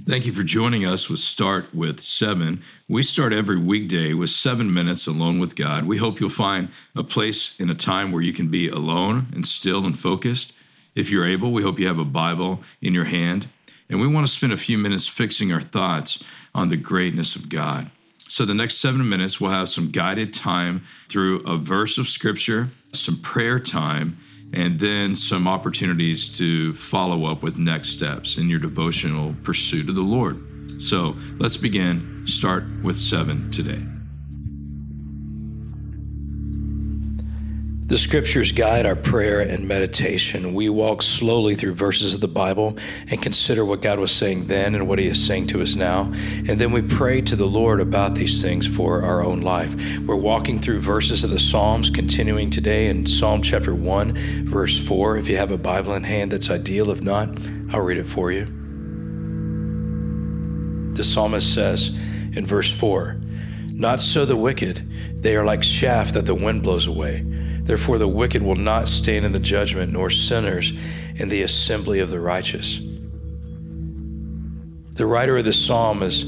Thank you for joining us with Start with Seven. We start every weekday with seven minutes alone with God. We hope you'll find a place in a time where you can be alone and still and focused. If you're able, we hope you have a Bible in your hand. And we want to spend a few minutes fixing our thoughts on the greatness of God. So, the next seven minutes, we'll have some guided time through a verse of Scripture, some prayer time, and then some opportunities to follow up with next steps in your devotional pursuit of the Lord. So let's begin. Start with seven today. The scriptures guide our prayer and meditation. We walk slowly through verses of the Bible and consider what God was saying then and what He is saying to us now. And then we pray to the Lord about these things for our own life. We're walking through verses of the Psalms, continuing today in Psalm chapter 1, verse 4. If you have a Bible in hand, that's ideal. If not, I'll read it for you. The psalmist says in verse 4 Not so the wicked, they are like chaff that the wind blows away. Therefore, the wicked will not stand in the judgment, nor sinners in the assembly of the righteous. The writer of this psalm is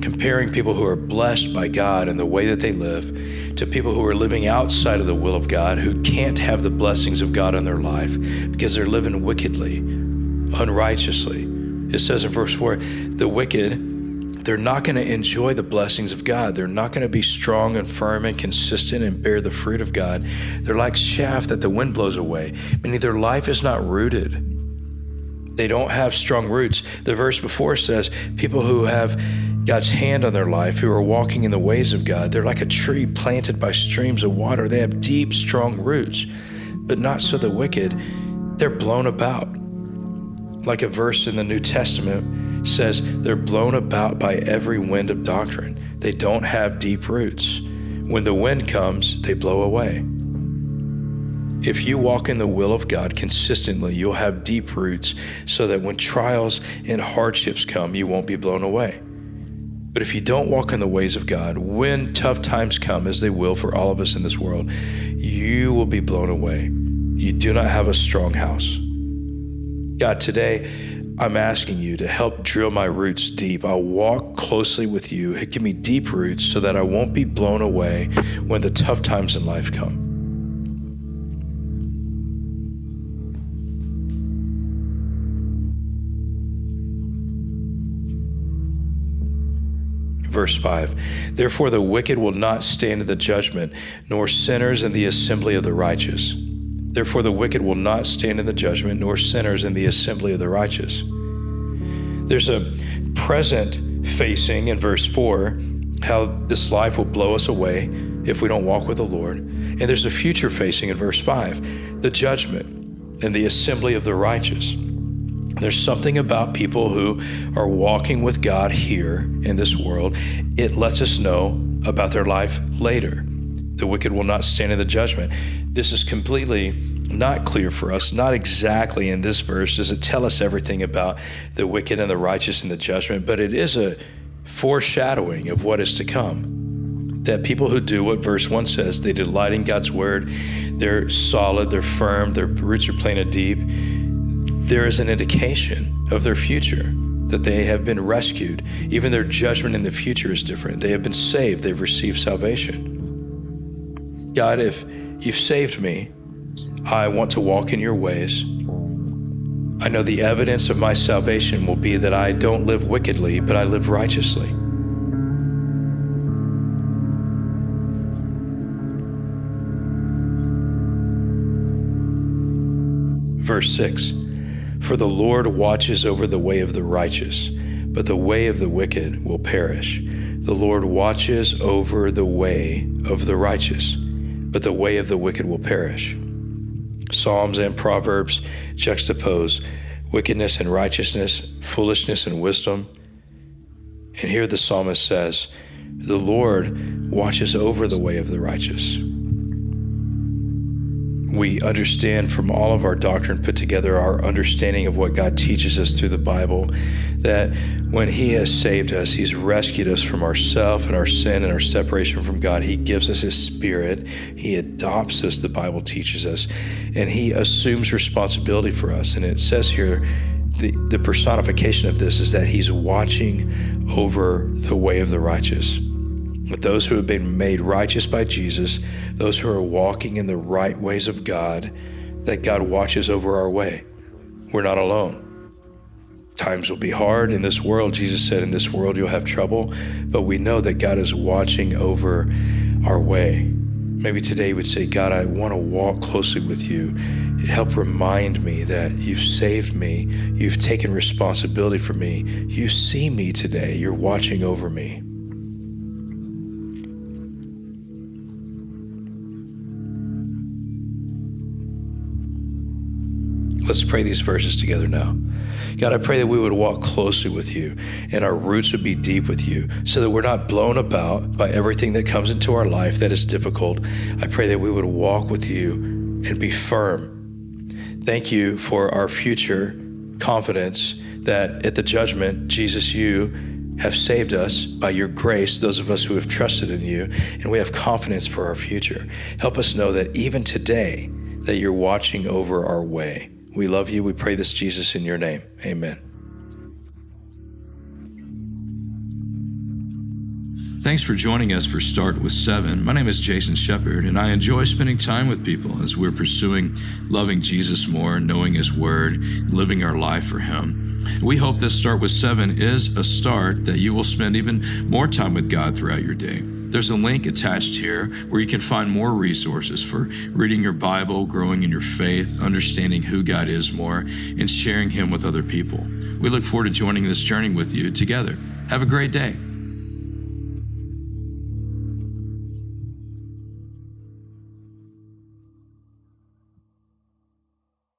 comparing people who are blessed by God and the way that they live to people who are living outside of the will of God, who can't have the blessings of God in their life because they're living wickedly, unrighteously. It says in verse 4 the wicked they're not going to enjoy the blessings of God. They're not going to be strong and firm and consistent and bear the fruit of God. They're like chaff that the wind blows away, meaning their life is not rooted. They don't have strong roots. The verse before says people who have God's hand on their life, who are walking in the ways of God, they're like a tree planted by streams of water. They have deep, strong roots, but not so the wicked. They're blown about. Like a verse in the New Testament says they're blown about by every wind of doctrine. They don't have deep roots. When the wind comes, they blow away. If you walk in the will of God consistently, you'll have deep roots so that when trials and hardships come, you won't be blown away. But if you don't walk in the ways of God, when tough times come, as they will for all of us in this world, you will be blown away. You do not have a strong house. God, today, I'm asking you to help drill my roots deep. I'll walk closely with you. Give me deep roots so that I won't be blown away when the tough times in life come. Verse 5 Therefore, the wicked will not stand in the judgment, nor sinners in the assembly of the righteous. Therefore, the wicked will not stand in the judgment, nor sinners in the assembly of the righteous. There's a present facing in verse 4, how this life will blow us away if we don't walk with the Lord. And there's a future facing in verse 5, the judgment and the assembly of the righteous. There's something about people who are walking with God here in this world. It lets us know about their life later. The wicked will not stand in the judgment. This is completely not clear for us. Not exactly in this verse does it tell us everything about the wicked and the righteous and the judgment, but it is a foreshadowing of what is to come. That people who do what verse 1 says, they delight in God's word, they're solid, they're firm, their roots are planted deep, there is an indication of their future that they have been rescued. Even their judgment in the future is different. They have been saved, they've received salvation. God, if you've saved me, I want to walk in your ways. I know the evidence of my salvation will be that I don't live wickedly, but I live righteously. Verse 6 For the Lord watches over the way of the righteous, but the way of the wicked will perish. The Lord watches over the way of the righteous but the way of the wicked will perish. Psalms and Proverbs juxtapose wickedness and righteousness, foolishness and wisdom. And here the psalmist says, The Lord watches over the way of the righteous we understand from all of our doctrine put together, our understanding of what God teaches us through the Bible, that when He has saved us, He's rescued us from ourself and our sin and our separation from God. He gives us His Spirit. He adopts us, the Bible teaches us, and He assumes responsibility for us. And it says here, the, the personification of this is that he's watching over the way of the righteous. But those who have been made righteous by Jesus, those who are walking in the right ways of God, that God watches over our way. We're not alone. Times will be hard in this world. Jesus said, In this world you'll have trouble, but we know that God is watching over our way. Maybe today would say, God, I want to walk closely with you. Help remind me that you've saved me. You've taken responsibility for me. You see me today. You're watching over me. Let's pray these verses together now. God, I pray that we would walk closely with you and our roots would be deep with you so that we're not blown about by everything that comes into our life that is difficult. I pray that we would walk with you and be firm. Thank you for our future confidence that at the judgment, Jesus, you have saved us by your grace, those of us who have trusted in you, and we have confidence for our future. Help us know that even today, that you're watching over our way. We love you. We pray this, Jesus, in your name. Amen. Thanks for joining us for Start with Seven. My name is Jason Shepperd, and I enjoy spending time with people as we're pursuing loving Jesus more, knowing His Word, living our life for Him. We hope this Start with Seven is a start that you will spend even more time with God throughout your day. There's a link attached here where you can find more resources for reading your Bible, growing in your faith, understanding who God is more, and sharing Him with other people. We look forward to joining this journey with you together. Have a great day.